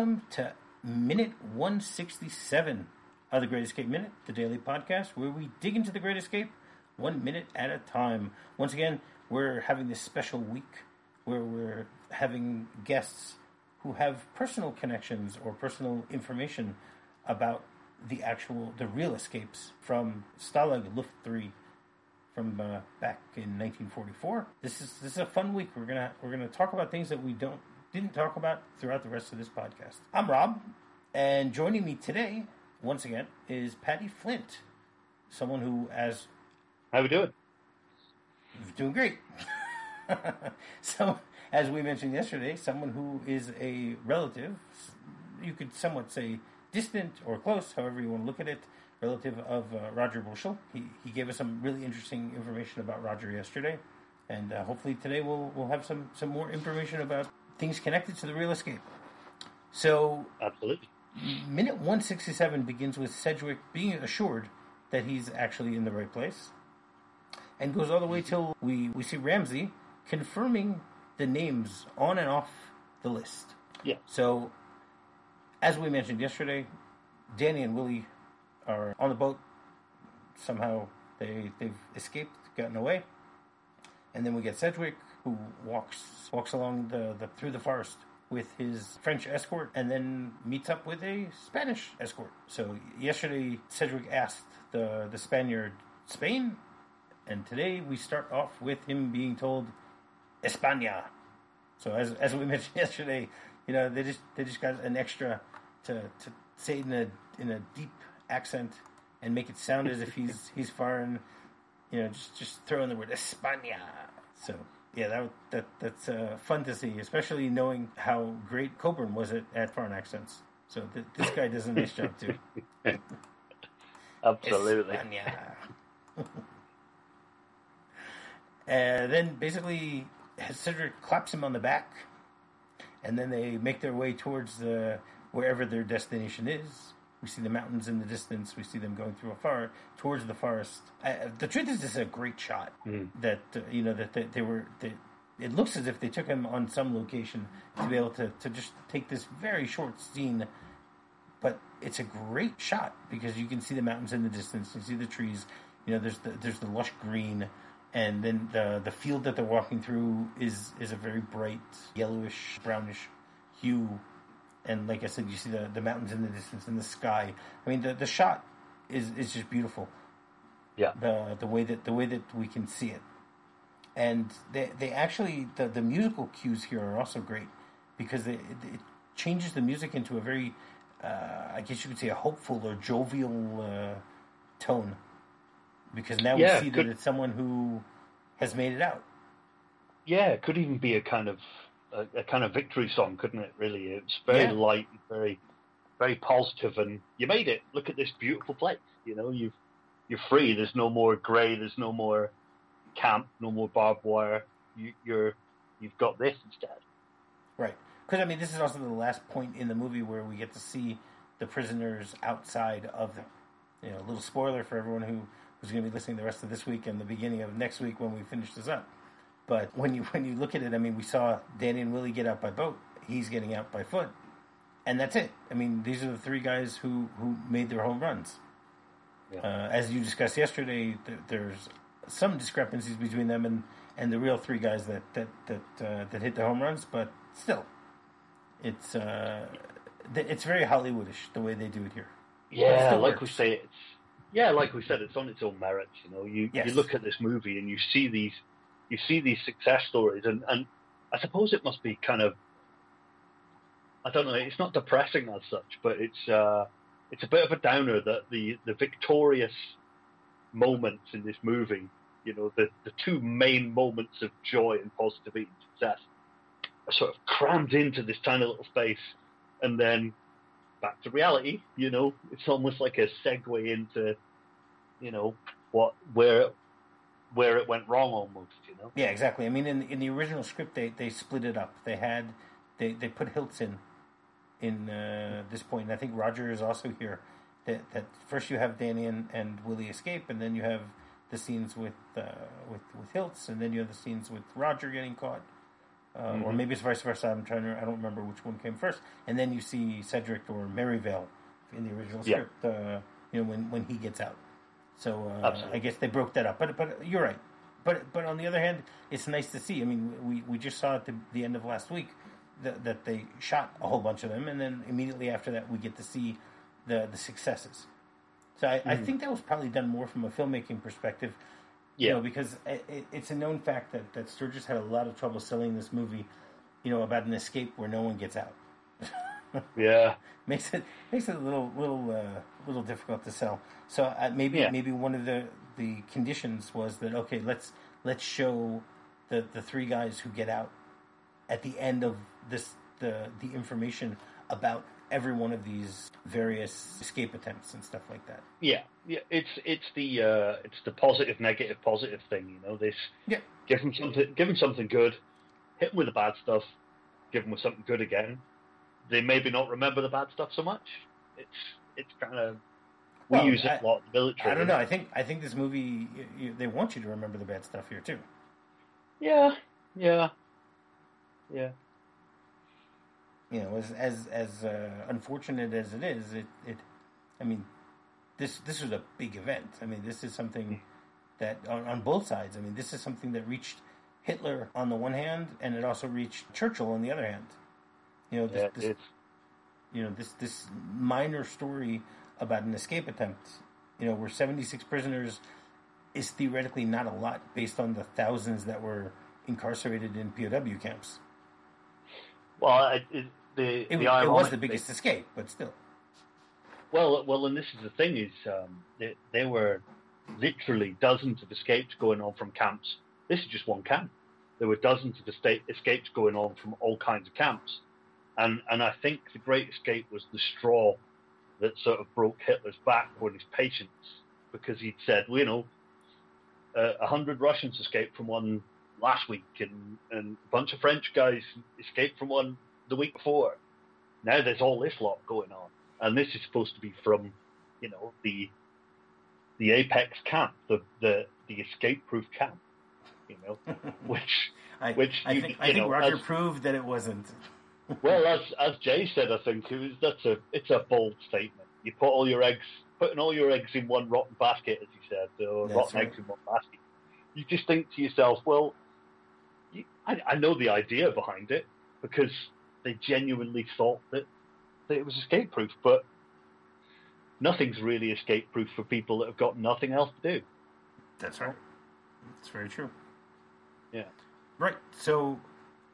welcome to minute 167 of the Great Escape Minute, the daily podcast where we dig into the Great Escape one minute at a time. Once again, we're having this special week where we're having guests who have personal connections or personal information about the actual, the real escapes from Stalag Luft 3 from uh, back in 1944. This is this is a fun week. We're gonna we're gonna talk about things that we don't didn't talk about throughout the rest of this podcast. I'm Rob, and joining me today, once again, is Paddy Flint, someone who, as how we doing? Doing great. so, as we mentioned yesterday, someone who is a relative, you could somewhat say distant or close, however you want to look at it, relative of uh, Roger Bushell. He, he gave us some really interesting information about Roger yesterday, and uh, hopefully today we'll we'll have some some more information about things connected to the real escape. So, absolutely. Minute 167 begins with Sedgwick being assured that he's actually in the right place, and goes all the way till we, we see Ramsey confirming the names on and off the list. Yeah. So, as we mentioned yesterday, Danny and Willie are on the boat. Somehow they they've escaped, gotten away, and then we get Sedgwick who walks walks along the, the through the forest with his French escort and then meets up with a Spanish escort. So yesterday Sedgwick asked the the Spaniard Spain, and today we start off with him being told España. So as as we mentioned yesterday, you know they just they just got an extra to to say in a in a deep accent and make it sound as if he's he's foreign. You know, just just throw in the word España. So yeah, that that that's uh, fun to see, especially knowing how great Coburn was at, at foreign accents. So th- this guy does a nice job too. Absolutely. and then basically, Sedgwick claps him on the back, and then they make their way towards the wherever their destination is. We see the mountains in the distance. We see them going through a forest towards the forest. the truth is, this is a great shot. Mm. That uh, you know that, that they were. They, it looks as if they took him on some location to be able to, to just take this very short scene. But it's a great shot because you can see the mountains in the distance. You see the trees. You know, there's the there's the lush green, and then the the field that they're walking through is is a very bright yellowish brownish hue and like I said, you see the, the mountains in the distance and the sky. I mean, the, the shot is is just beautiful. Yeah. The the way that the way that we can see it, and they they actually the the musical cues here are also great because it, it changes the music into a very, uh, I guess you could say, a hopeful or jovial uh, tone. Because now yeah, we see could, that it's someone who has made it out. Yeah, it could even be a kind of a, a, kind of victory song, couldn't it? Really, it's very yeah. light, very, very positive, and you made it. Look at this beautiful place. You know, you've you're free. There's no more grey. There's no more camp. No more barbed wire. You, you're you've got this instead. Right. Because I mean, this is also the last point in the movie where we get to see the prisoners outside of them. You know, a little spoiler for everyone who who's going to be listening the rest of this week and the beginning of next week when we finish this up. But when you when you look at it, I mean, we saw Danny and Willie get out by boat. He's getting out by foot, and that's it. I mean, these are the three guys who who made their home runs. Yeah. Uh, as you discussed yesterday, th- there's some discrepancies between them and, and the real three guys that that that uh, that hit the home runs, but still, it's uh, it's very Hollywoodish the way they do it here. Yeah, like works. we say, it's yeah, like we said, it's on its own merits. You know, you yes. you look at this movie and you see these you see these success stories, and, and I suppose it must be kind of I don't know. It's not depressing as such, but it's uh, it's a bit of a downer that the the victorious moments in this movie, you know, the the two main moments of joy and positivity and success, are sort of crammed into this tiny little space, and then back to reality. You know, it's almost like a segue into, you know, what where where it went wrong almost, you know. Yeah, exactly. I mean, in in the original script, they they split it up. They had they they put Hilts in in uh, this point, and I think Roger is also here. That that first you have Danny and, and Willie escape, and then you have the scenes with uh, with with Hilts, and then you have the scenes with Roger getting caught. uh, mm-hmm. or maybe it's vice versa. I'm trying to I don't remember which one came first. And then you see Sedgwick or Merivale in the original script. Yeah. Uh, you know when when he gets out. So uh, I guess they broke that up. But but you're right. But but on the other hand, it's nice to see. I mean, we, we just saw at the, the end of last week that, that they shot a whole bunch of them, and then immediately after that, we get to see the the successes. So I, mm-hmm. I think that was probably done more from a filmmaking perspective. Yeah. You know, because it, it's a known fact that, that Sturges had a lot of trouble selling this movie, you know, about an escape where no one gets out. yeah, makes it makes it a little little uh, little difficult to sell. So uh, maybe yeah. maybe one of the the conditions was that okay, let's let's show the the three guys who get out at the end of this the the information about every one of these various escape attempts and stuff like that. Yeah, yeah, it's it's the uh, it's the positive, negative, positive thing. You know, this yeah. give them something, give them something good, hit them with the bad stuff, give them with something good again. They maybe not remember the bad stuff so much. It's it's kind of we well, use it I, a lot in the military. I don't know. I think I think this movie you, you, they want you to remember the bad stuff here too. Yeah, yeah, yeah. You know, as as as uh, unfortunate as it is, it it. I mean, this this was a big event. I mean, this is something that on, on both sides. I mean, this is something that reached Hitler on the one hand, and it also reached Churchill on the other hand. You know, this, yeah, this you know this this minor story about an escape attempt, you know, where 76 prisoners is theoretically not a lot based on the thousands that were incarcerated in POW camps. Well, it, it, the, it, the it was the biggest thing. escape, but still. Well, well, and this is the thing: is um, they, there were literally dozens of escapes going on from camps. This is just one camp. There were dozens of escape escapes going on from all kinds of camps, and and I think the Great Escape was the straw that sort of broke Hitler's back on his patience because he'd said, well, you know, uh, a uh, hundred Russians escaped from one last week, and, and a bunch of French guys escaped from one the week before. Now there's all this lot going on, and this is supposed to be from, you know, the the apex camp, the the the escape-proof camp, you know, which I, which I you, think, you I think Roger as, proved that it wasn't well, as as Jay said, I think it was, that's a it's a bold statement. You put all your eggs, putting all your eggs in one rotten basket, as you said, or that's rotten right. eggs in one basket. You just think to yourself, well, you, I, I know the idea behind it because they genuinely thought that, that it was escape proof, but nothing's really escape proof for people that have got nothing else to do. That's right. That's very true. Yeah. Right. So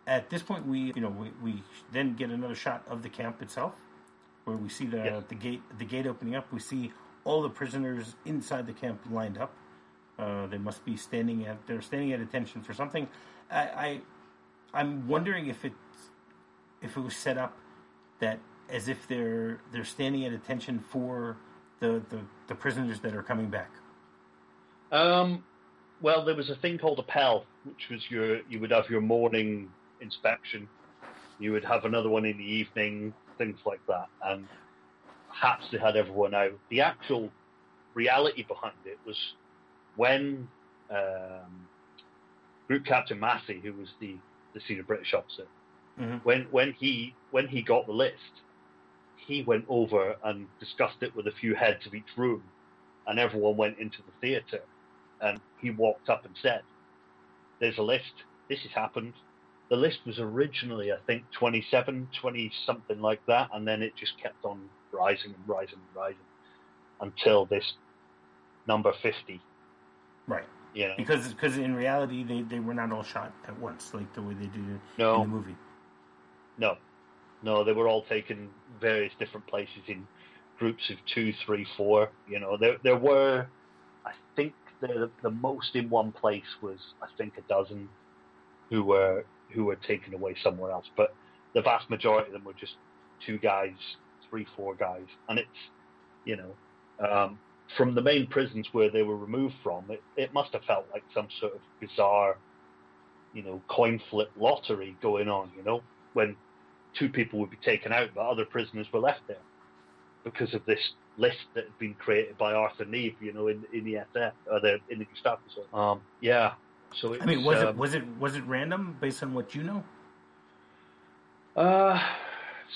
at this point, we you know we, we then get another shot of the camp itself, where we see the the gate the gate opening up. We see all the prisoners inside the camp lined up. Uh, they must be standing at they're standing at attention for something. I, I am wondering if it if it was set up that as if they're they're standing at attention for the, the, the prisoners that are coming back. Um, well, there was a thing called a pell, which was your you would have your morning inspection. You would have another one in the evening, things like that. And perhaps they had everyone out. The actual reality behind it was when um, Group Captain Massey, who was the, the senior British officer, mm-hmm. when when he when he got the list, he went over and discussed it with a few heads of each room, and everyone went into the theatre, and he walked up and said, "There's a list. This has happened the list was originally, I think, 27, 20 something like that, and then it just kept on rising and rising and rising until this number 50. Right. You know? Because because in reality, they, they were not all shot at once, like the way they did no. in the movie. No. No, they were all taken various different places in groups of two, three, four. You know, there there were, I think the the most in one place was I think a dozen who were who were taken away somewhere else. But the vast majority of them were just two guys, three, four guys, and it's you know um, from the main prisons where they were removed from. It, it must have felt like some sort of bizarre, you know, coin flip lottery going on. You know, when two people would be taken out, but other prisoners were left there because of this list that had been created by Arthur Nebe, you know, in, in the SF or the in the Gestapo. Um, yeah, so I mean, was um, it was it was it random based on what you know? Uh,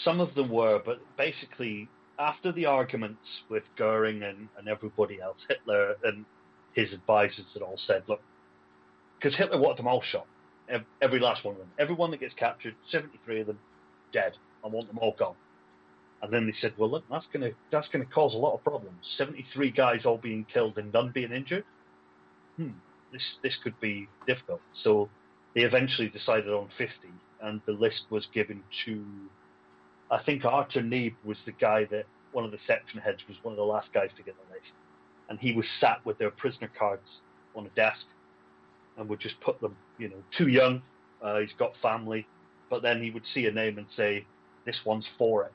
some of them were, but basically, after the arguments with Goering and, and everybody else, Hitler and his advisors had all said, look, because Hitler wanted them all shot, every last one of them. Everyone that gets captured, 73 of them, dead. I want them all gone. And then they said, well, look, that's going to that's going to cause a lot of problems. 73 guys all being killed and none being injured. Hmm, this this could be difficult. So they eventually decided on 50, and the list was given to, I think Arthur Nebe was the guy that one of the section heads was one of the last guys to get the list, and he was sat with their prisoner cards on a desk, and would just put them, you know, too young, uh, he's got family, but then he would see a name and say, this one's for it,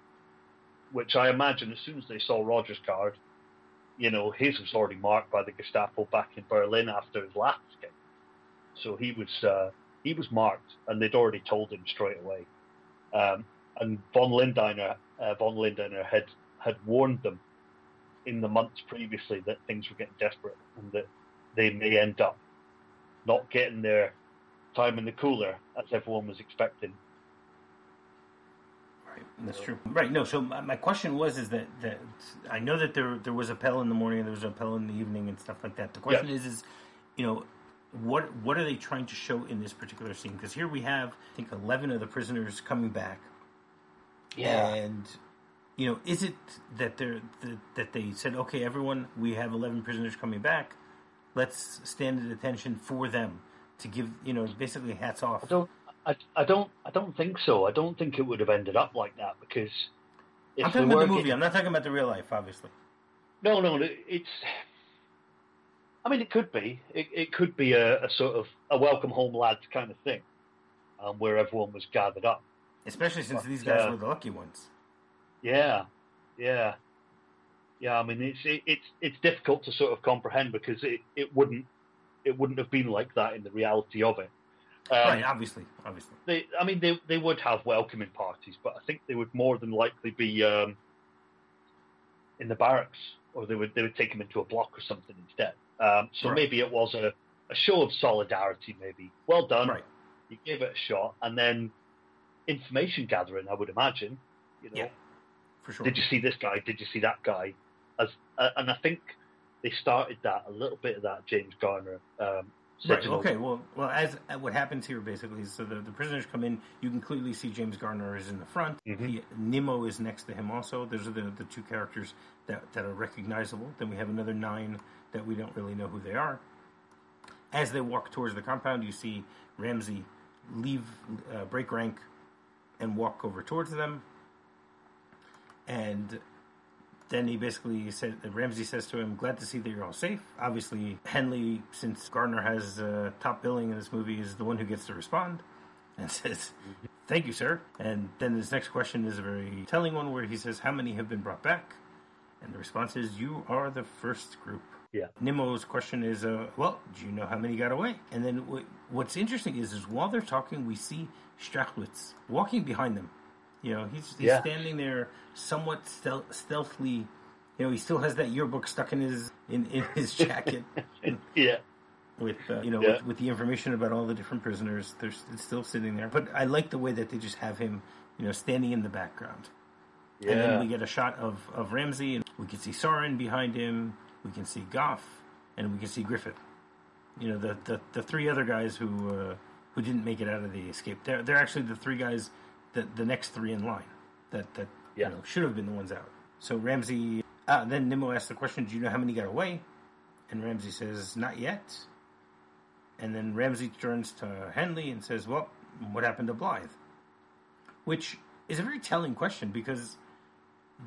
which I imagine as soon as they saw Roger's card, you know, his was already marked by the Gestapo back in Berlin after his last escape. So he was uh, he was marked, and they'd already told him straight away. Um, and von Lindeiner, uh, von Lindeiner had had warned them in the months previously that things were getting desperate and that they may end up not getting their time in the cooler as everyone was expecting. That's true. Right. No. So my question was is that that I know that there there was appel in the morning, and there was appel in the evening, and stuff like that. The question is is you know what what are they trying to show in this particular scene? Because here we have, I think, eleven of the prisoners coming back. Yeah. And you know, is it that they're that, that they said, okay, everyone, we have eleven prisoners coming back. Let's stand at attention for them to give, you know, basically hats off. Don't, I, I don't, I don't think so. I don't think it would have ended up like that because. I'm talking about the movie. I'm not talking about the real life, obviously. No, no, it's I mean, it could be. It, it could be a, a, sort of a welcome home lads kind of thing, um, where everyone was gathered up. Especially since but, these guys uh, were the lucky ones. Yeah, yeah, yeah. I mean, it's it, it's it's difficult to sort of comprehend because it, it wouldn't it wouldn't have been like that in the reality of it. Um, right, obviously, obviously. They, I mean, they they would have welcoming parties, but I think they would more than likely be um, in the barracks, or they would they would take them into a block or something instead. Um, so right. maybe it was a, a, show of solidarity, maybe. Well done. Right. You gave it a shot. And then information gathering, I would imagine. You know, yeah, for sure. Did you see this guy? Did you see that guy? As uh, And I think they started that, a little bit of that, James Garner. Um, Right. Okay. Well, well, as uh, what happens here basically is so the, the prisoners come in. You can clearly see James Garner is in the front. Mm-hmm. He, Nimmo is next to him. Also, those are the, the two characters that that are recognizable. Then we have another nine that we don't really know who they are. As they walk towards the compound, you see Ramsey leave, uh, break rank, and walk over towards them. And then he basically said, Ramsey says to him, "Glad to see that you're all safe." Obviously, Henley, since Gardner has uh, top billing in this movie, is the one who gets to respond and says, "Thank you, sir." And then his next question is a very telling one, where he says, "How many have been brought back?" And the response is, "You are the first group." Yeah. Nimmo's question is, uh, well, do you know how many got away? And then w- what's interesting is, is while they're talking, we see Strachwitz walking behind them. You know, he's, he's yeah. standing there somewhat stealth- stealthily. You know, he still has that yearbook stuck in his in, in his jacket. yeah. With uh, you know, yeah. with, with, the information about all the different prisoners, they're still sitting there. But I like the way that they just have him, you know, standing in the background. Yeah. And then we get a shot of, of Ramsey, and we can see Sorren behind him we can see Goff, and we can see Griffith. You know, the the, the three other guys who uh, who didn't make it out of the escape. They're they're actually the three guys that the next three in line that that yeah. you know should have been the ones out. So Ramsey. Uh, then Nimmo asks the question, "Do you know how many got away?" And Ramsey says, "Not yet." And then Ramsey turns to Henley and says, "Well, what happened to Blythe?" Which is a very telling question because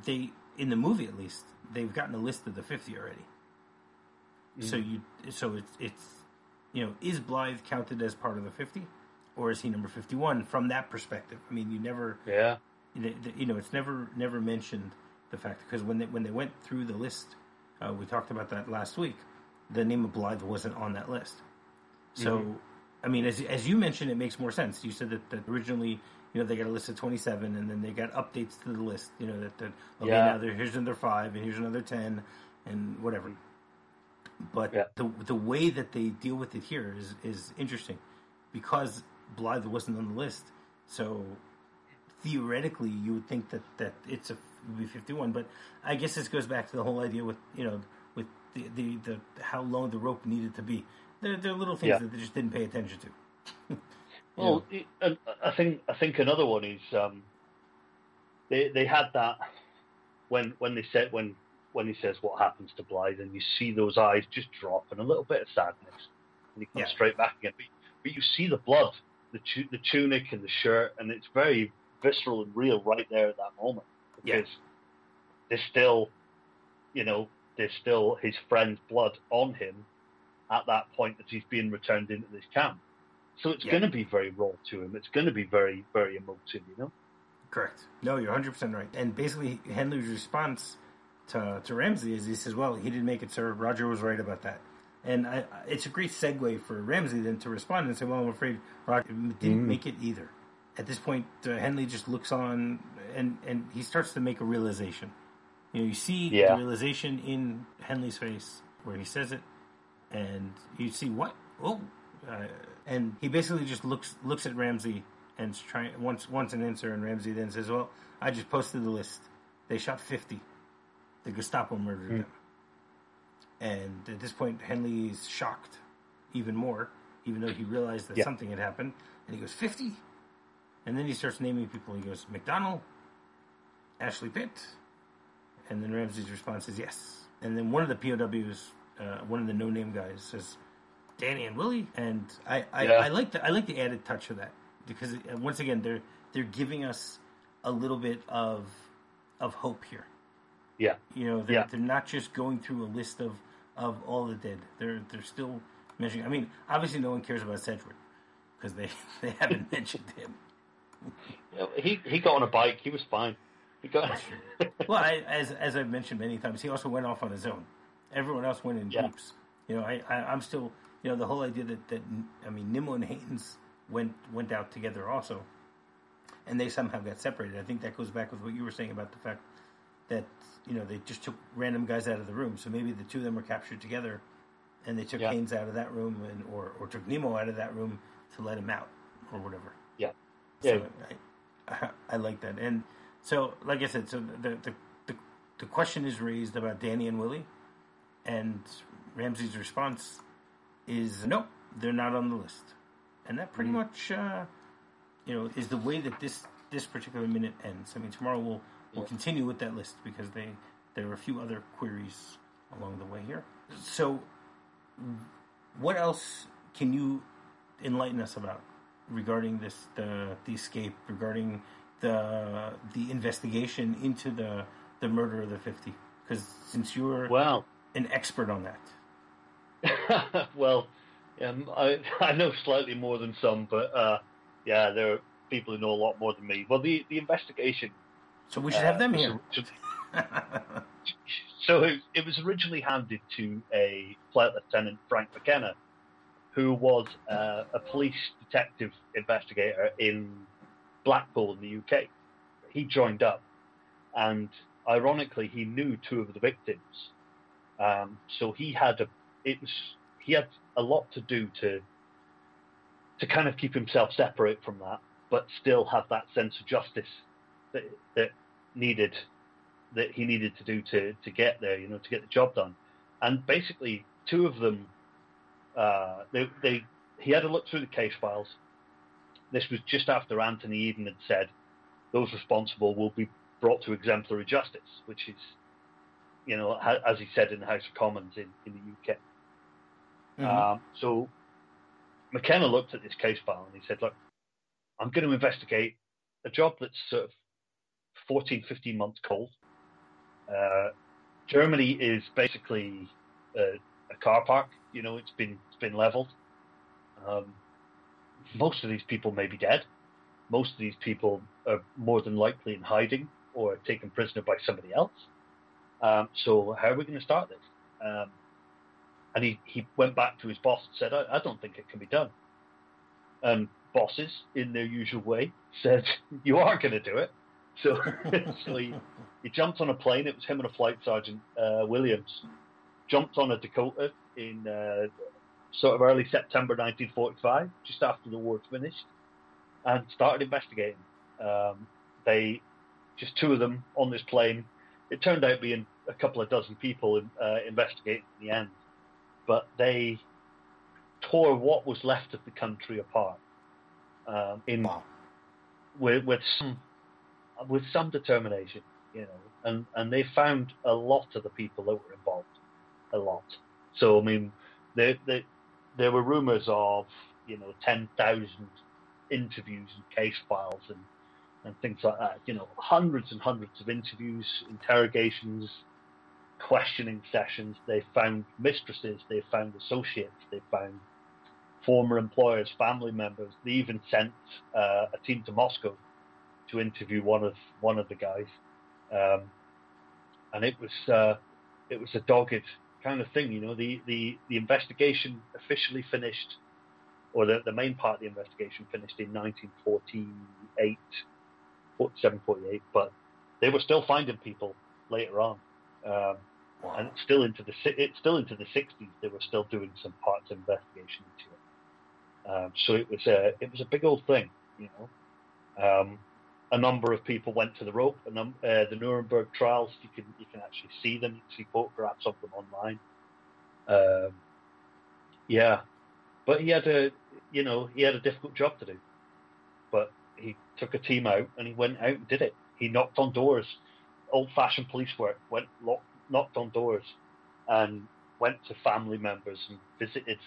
they, in the movie at least, they've gotten a list of the 50 already. Mm-hmm. So you so it's it's you know is Blythe counted as part of the 50 or is he number 51 from that perspective? I mean, you never yeah you know it's never never mentioned the fact because when they when they went through the list, uh, we talked about that last week. The name of Blythe wasn't on that list. So, mm-hmm. I mean, as as you mentioned, it makes more sense. You said that, that originally you know, they got a list of 27 and then they got updates to the list, you know, that, that okay, yeah. now here's another five and here's another 10 and whatever. But yeah. the, the way that they deal with it here is, is interesting because Blythe wasn't on the list. So theoretically you would think that that it's a be 51 but i guess this goes back to the whole idea with you know with the the, the how long the rope needed to be there, there are little things yeah. that they just didn't pay attention to well i think i think another one is um, they they had that when when they said when when he says what happens to Blythe, and you see those eyes just drop and a little bit of sadness, and he comes yeah. straight back again. But, but you see the blood, the tu- the tunic and the shirt, and it's very visceral and real right there at that moment because yeah. there's still, you know, there's still his friend's blood on him at that point that he's being returned into this camp. So it's yeah. going to be very raw to him. It's going to be very, very emotive, you know. Correct. No, you're 100 percent right. And basically, Henley's response to to Ramsey is he says, "Well, he didn't make it, sir. Roger was right about that." And I, it's a great segue for Ramsey then to respond and say, "Well, I'm afraid Roger didn't mm. make it either." At this point, uh, Henley just looks on and and he starts to make a realization. You know, you see yeah. the realization in Henley's face where he says it, and you see what? Oh, uh, and he basically just looks looks at Ramsey and trying wants wants an answer, and Ramsey then says, "Well, I just posted the list. They shot fifty. The Gestapo murdered mm. them." And at this point, Henley is shocked even more, even though he realized that yeah. something had happened. And he goes, 50? And then he starts naming people. He goes, MacDonald, Ashley Pitt. And then Ramsey's response is yes. And then one of the POWs, uh, one of the no name guys, says, Danny and Willie. And I, I, yeah. I, like the I like the added touch of that because uh, once again they're they're giving us a little bit of of hope here. Yeah, you know they're, yeah. they're not just going through a list of of all the dead. They're they're still mentioning. I mean, obviously no one cares about Sedgwick because they they haven't mentioned him. Yeah, he he got on a bike. He was fine. He got. well, I, as as I've mentioned many times, he also went off on his own. Everyone else went in yeah. groups. You know, I, I am still you know the whole idea that that I mean Nimmo and Haynes went went out together also, and they somehow got separated. I think that goes back with what you were saying about the fact that you know they just took random guys out of the room. So maybe the two of them were captured together, and they took yeah. Haynes out of that room, and or or took Nimmo out of that room to let him out or whatever. Yeah, yeah. So I, I, I like that, and so like I said, so the, the the the question is raised about Danny and Willie, and Ramsey's response is no, they're not on the list and that pretty mm. much uh, you know is the way that this this particular minute ends. I mean, tomorrow we'll we'll yeah. continue with that list because they there are a few other queries along the way here. So, what else can you enlighten us about regarding this the the escape regarding the the investigation into the the murder of the 50 because since you're well an expert on that well um, I, I know slightly more than some, but uh, yeah, there are people who know a lot more than me. Well, the the investigation. So we should uh, have them here. so it, it, was originally handed to a flight lieutenant, Frank McKenna, who was uh, a police detective investigator in Blackpool in the UK. He joined up, and ironically, he knew two of the victims. Um, so he had a. It was he had a lot to do to to kind of keep himself separate from that, but still have that sense of justice that that needed that he needed to do to to get there, you know, to get the job done. And basically, two of them, uh, they they he had a look through the case files. This was just after Anthony Eden had said those responsible will be brought to exemplary justice, which is, you know, as he said in the House of Commons in, in the UK. Mm-hmm. Um, so McKenna looked at this case file and he said, look, I'm going to investigate a job that's sort of 14, 15 months cold. Uh, Germany is basically a, a, car park. You know, it's been it's been leveled. Um, most of these people may be dead. Most of these people are more than likely in hiding or taken prisoner by somebody else. Um, so how are we going to start this? Um, and he, he went back to his boss and said, I, I don't think it can be done. And bosses, in their usual way, said, You are going to do it. So, he jumped on a plane. It was him and a flight sergeant, uh, Williams, jumped on a Dakota in uh, sort of early September 1945, just after the war finished, and started investigating. Um, they just two of them on this plane. It turned out being a couple of dozen people uh, investigating in the end, but they tore what was left of the country apart um, in wow. with, with some with some determination, you know, and and they found a lot of the people that were involved, a lot. So I mean, they, they, there were rumours of you know ten thousand interviews and case files and and things like that. You know, hundreds and hundreds of interviews, interrogations, questioning sessions. They found mistresses, they found associates, they found former employers, family members. They even sent uh, a team to Moscow to interview one of one of the guys, um, and it was uh, it was a dogged kind of thing. You know, the the, the investigation officially finished, or the, the main part of the investigation finished in 1948, 47, 48, but they were still finding people later on. Um, wow. And still into the it's still into the 60s. They were still doing some parts of investigation into it. Um, so it was a it was a big old thing, you know. Um, a number of people went to the rope. Num- uh, the Nuremberg trials, you can you can actually see them. You can see photographs of them online. Um, yeah, but he had a you know he had a difficult job to do, but he took a team out and he went out and did it. He knocked on doors, old-fashioned police work. Went knocked on doors, and went to family members and visited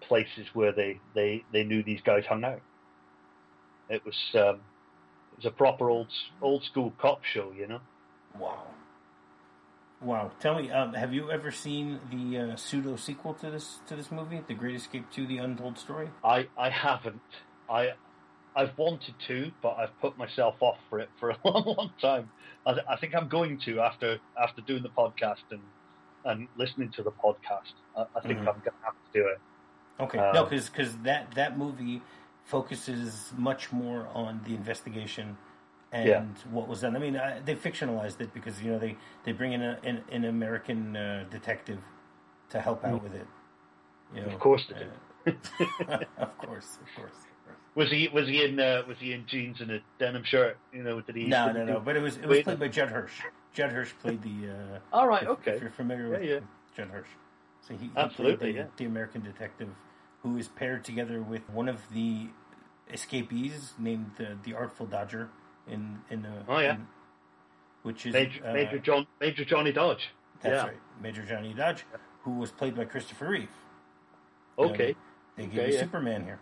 places where they, they, they knew these guys hung out. It was um, it was a proper old old school cop show, you know. Wow. Wow. Tell me, um, have you ever seen the uh, pseudo sequel to this to this movie, The Great Escape Two: The Untold Story? I, I haven't. I I've wanted to, but I've put myself off for it for a long, long time. I, I think I'm going to after after doing the podcast and and listening to the podcast. I, I think mm-hmm. I'm going to have to do it. Okay, um, no, because because that that movie focuses much more on the investigation and yeah. what was done. I mean, uh, they fictionalized it because you know they, they bring in a, an, an American uh, detective to help out mm. with it. You know, of course they do. Uh, of course, of course. Was he was he in uh, was he in jeans and a denim shirt? You know, did he? No, no, no. But it was it was played by Judd Hirsch. Judd Hirsch played the. Uh, All right, okay. If you're familiar yeah, with yeah. Judd Hirsch, so he, he absolutely the, yeah. the American detective who is paired together with one of the escapees named the, the Artful Dodger in in the oh yeah, in, which is Major, uh, Major, John Major Johnny Dodge. That's yeah. right, Major Johnny Dodge, who was played by Christopher Reeve. Okay, know, they gave okay, you yeah. Superman here.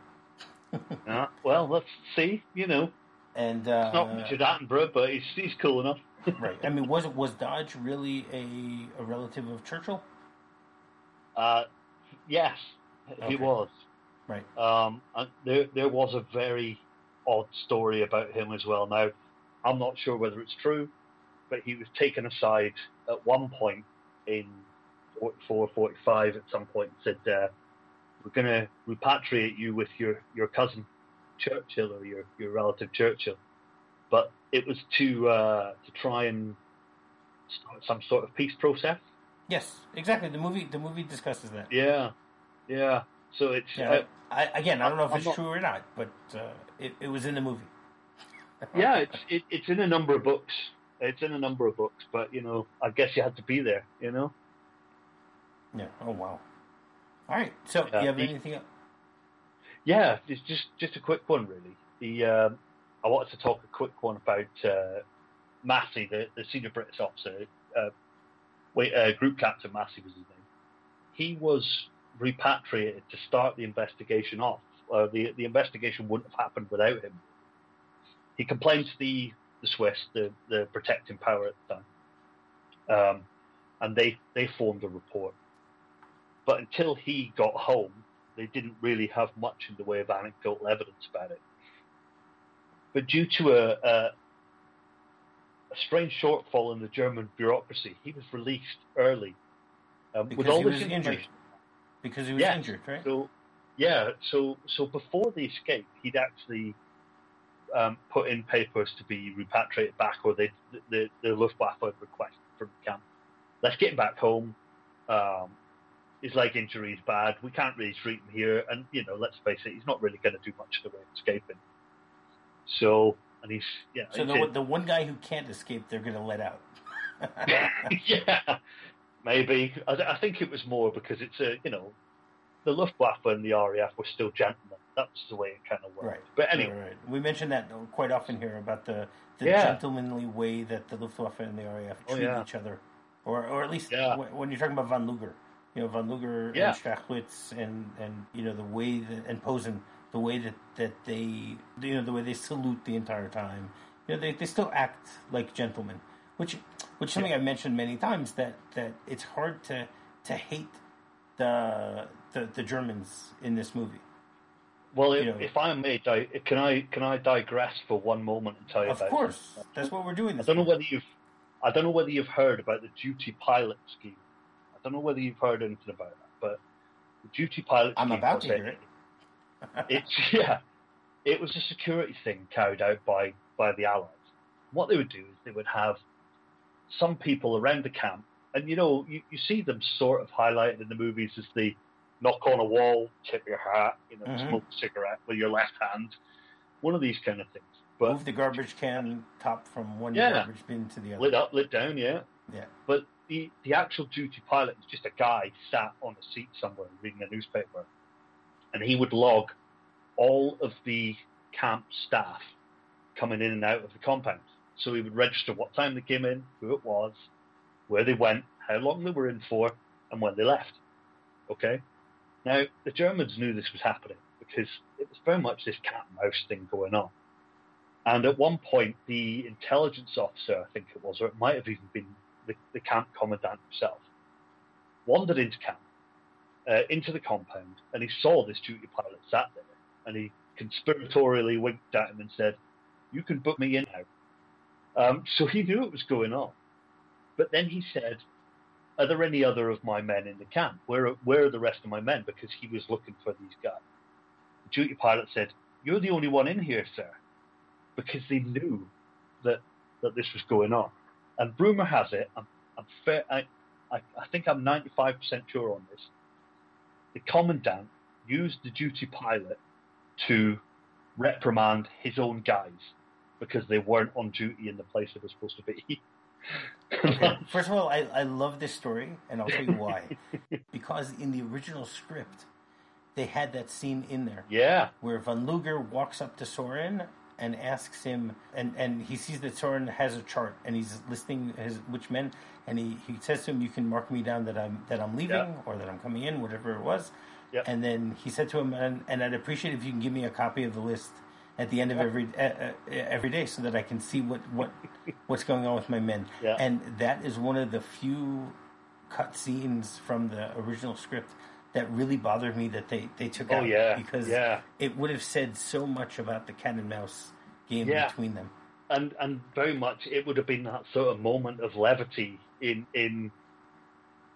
uh, well, let's see. You know, and uh, it's not Richard Attenborough, but he's he's cool enough. right. I mean, was was Dodge really a a relative of Churchill? Uh, yes, okay. he was. Right. Um, and there there was a very odd story about him as well. Now, I'm not sure whether it's true, but he was taken aside at one point in 44, 45 at some point and said, uh, "We're going to repatriate you with your your cousin Churchill or your your relative Churchill," but it was to uh, to try and start some sort of peace process. Yes, exactly. The movie the movie discusses that. Yeah, yeah. So it's yeah, uh, I, again, I don't know if it's not, true or not, but uh, it, it was in the movie. yeah, it's it, it's in a number of books. It's in a number of books, but you know, I guess you had to be there. You know. Yeah. Oh wow. All right. So, do you have anything? Else? Yeah, it's just just a quick one, really. The um, I wanted to talk a quick one about uh, Massey, the, the senior British officer. Uh, wait, uh, group captain Massey was his name. He was repatriated to start the investigation off. Uh, the the investigation wouldn't have happened without him. He complained to the the Swiss, the the protecting power at the time, um, and they they formed a report. But until he got home, they didn't really have much in the way of anecdotal evidence about it. But due to a, a, a strange shortfall in the German bureaucracy, he was released early. Um, with all this information, because he was yeah. injured, right? So, yeah. So, so before the escape, he'd actually um, put in papers to be repatriated back, or they, the, the Luftwaffe request from camp. Let's get him back home. Um, his leg injury is bad. We can't really treat him here, and you know, let's face it, he's not really going to do much in the way of escaping. So and he's yeah. So the, the one guy who can't escape, they're going to let out. yeah, maybe. I, I, think it was more because it's a you know, the Luftwaffe and the RAF were still gentlemen. That's the way it kind of worked. Right. But anyway, right, right. we mentioned that quite often here about the the yeah. gentlemanly way that the Luftwaffe and the RAF oh, treat oh, yeah. each other, or or at least yeah. when you're talking about von Luger, you know von Luger and Strachwitz and and you know the way that and Posen, the way that that they you know the way they salute the entire time. You know they they still act like gentlemen which which something I've mentioned many times that that it's hard to to hate the the, the Germans in this movie. Well, if, know, if I may, can I can I digress for one moment and tell you of about? Of course, that's what we're doing. I don't know whether you've I don't know whether you've heard about the duty pilot scheme. I don't know whether you've heard anything about that, but the duty pilot. I'm about to hear it. it's yeah, it was a security thing carried out by by the Allies. What they would do is they would have some people around the camp, and you know, you, you see them sort of highlighted in the movies as the knock on a wall, tip your hat, you know, mm-hmm. smoke a cigarette with your left hand, one of these kind of things. But move the garbage can top from one yeah, garbage bin to the other. Lit up, lit down, yeah. Yeah. But the the actual duty pilot is just a guy sat on a seat somewhere reading a newspaper, and he would log all of the camp staff coming in and out of the compound. So he would register what time they came in, who it was, where they went, how long they were in for, and when they left. Okay? Now, the Germans knew this was happening because it was very much this cat and mouse thing going on. And at one point, the intelligence officer, I think it was, or it might have even been the, the camp commandant himself, wandered into camp, uh, into the compound, and he saw this duty pilot sat there, and he conspiratorially winked at him and said, "You can book me in now." Um, so he knew it was going on. But then he said, Are there any other of my men in the camp? Where are, where are the rest of my men? Because he was looking for these guys. The duty pilot said, You're the only one in here, sir. Because they knew that, that this was going on. And rumor has it, I'm, I'm fair, I, I, I think I'm 95% sure on this. The commandant used the duty pilot to reprimand his own guys because they weren't on duty in the place they were supposed to be. First of all, I, I love this story, and I'll tell you why. because in the original script, they had that scene in there. Yeah. Where Von Luger walks up to Sorren and asks him, and, and he sees that Sorren has a chart, and he's listing his which men, and he, he says to him, "You can mark me down that I'm that I'm leaving yeah. or that I'm coming in, whatever it was." Yep. And then he said to him, and, and I'd appreciate if you can give me a copy of the list at the end of every uh, every day so that I can see what, what what's going on with my men. Yeah. And that is one of the few cut scenes from the original script that really bothered me that they, they took oh, out yeah. because yeah. it would have said so much about the cat and mouse game yeah. between them. And and very much it would have been that sort of moment of levity in in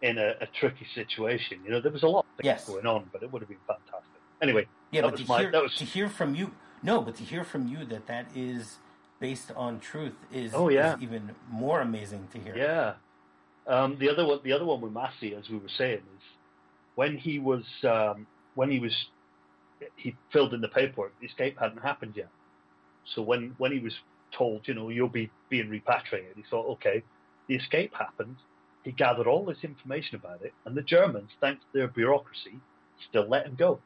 in a, a tricky situation. You know, there was a lot of things yes. going on, but it would have been fantastic. Anyway, yeah, but to, my, hear, was... to hear from you no, but to hear from you that that is based on truth is, oh, yeah. is even more amazing to hear. Yeah. Um, the other one, the other one with Massey, as we were saying, is when he was um, when he was he filled in the paperwork. The escape hadn't happened yet. So when when he was told, you know, you'll be being repatriated, he thought, okay, the escape happened. He gathered all this information about it, and the Germans, thanks to their bureaucracy, still let him go.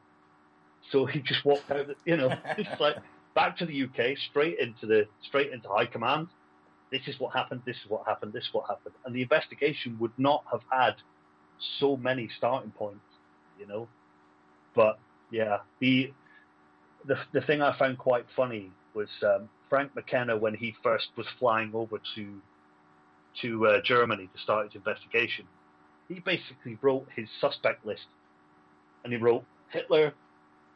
So he just walked out. You know, it's like back to the UK, straight into the straight into high command. This is what happened. This is what happened. This is what happened. And the investigation would not have had so many starting points. You know, but yeah, the the the thing I found quite funny was um, Frank McKenna when he first was flying over to to uh, Germany to start his investigation. He basically wrote his suspect list, and he wrote Hitler,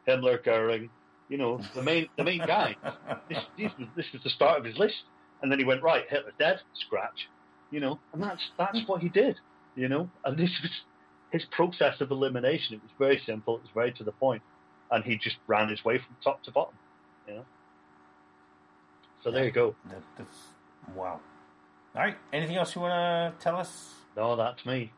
Himmler, Goering, you know, the main the main guy. This, this, was, this was the start of his list, and then he went right. Hitler's dead. Scratch. You know, and that's that's what he did. You know, and this was his process of elimination. It was very simple. It was very to the point, and he just ran his way from top to bottom. You know. So there you go. That, that's wow. All right. Anything else you want to tell us? No, that's me.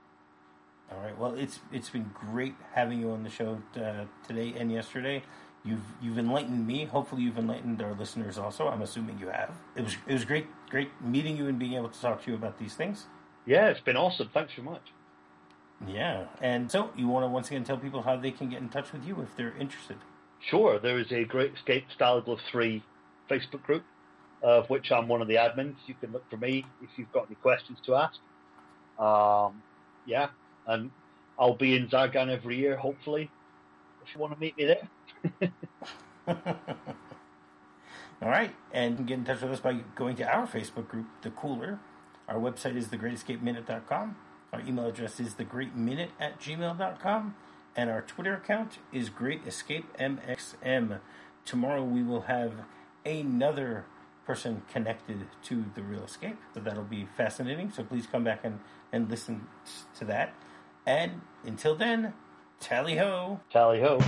All right. Well, it's it's been great having you on the show uh, today and yesterday. You've you've enlightened me. Hopefully, you've enlightened our listeners also. I'm assuming you have. It was it was great great meeting you and being able to talk to you about these things. Yeah, it's been awesome. Thanks so much. Yeah, and so you want to once again tell people how they can get in touch with you if they're interested. Sure, there is a Great Escape Stalag Luft Three Facebook group, of which I'm one of the admins. You can look for me if you've got any questions to ask. Um, yeah, and I'll be in Zagan every year, hopefully, if you want to meet me there. All right, and get in touch with us by going to our Facebook group, The Cooler. Our website is thegreatescapeminute.com. Our email address is thegreatminute at gmail.com. And our Twitter account is greatescapemxm. Tomorrow we will have another person connected to the real escape. So that'll be fascinating. So please come back and, and listen to that. And until then, tally ho. Tally ho.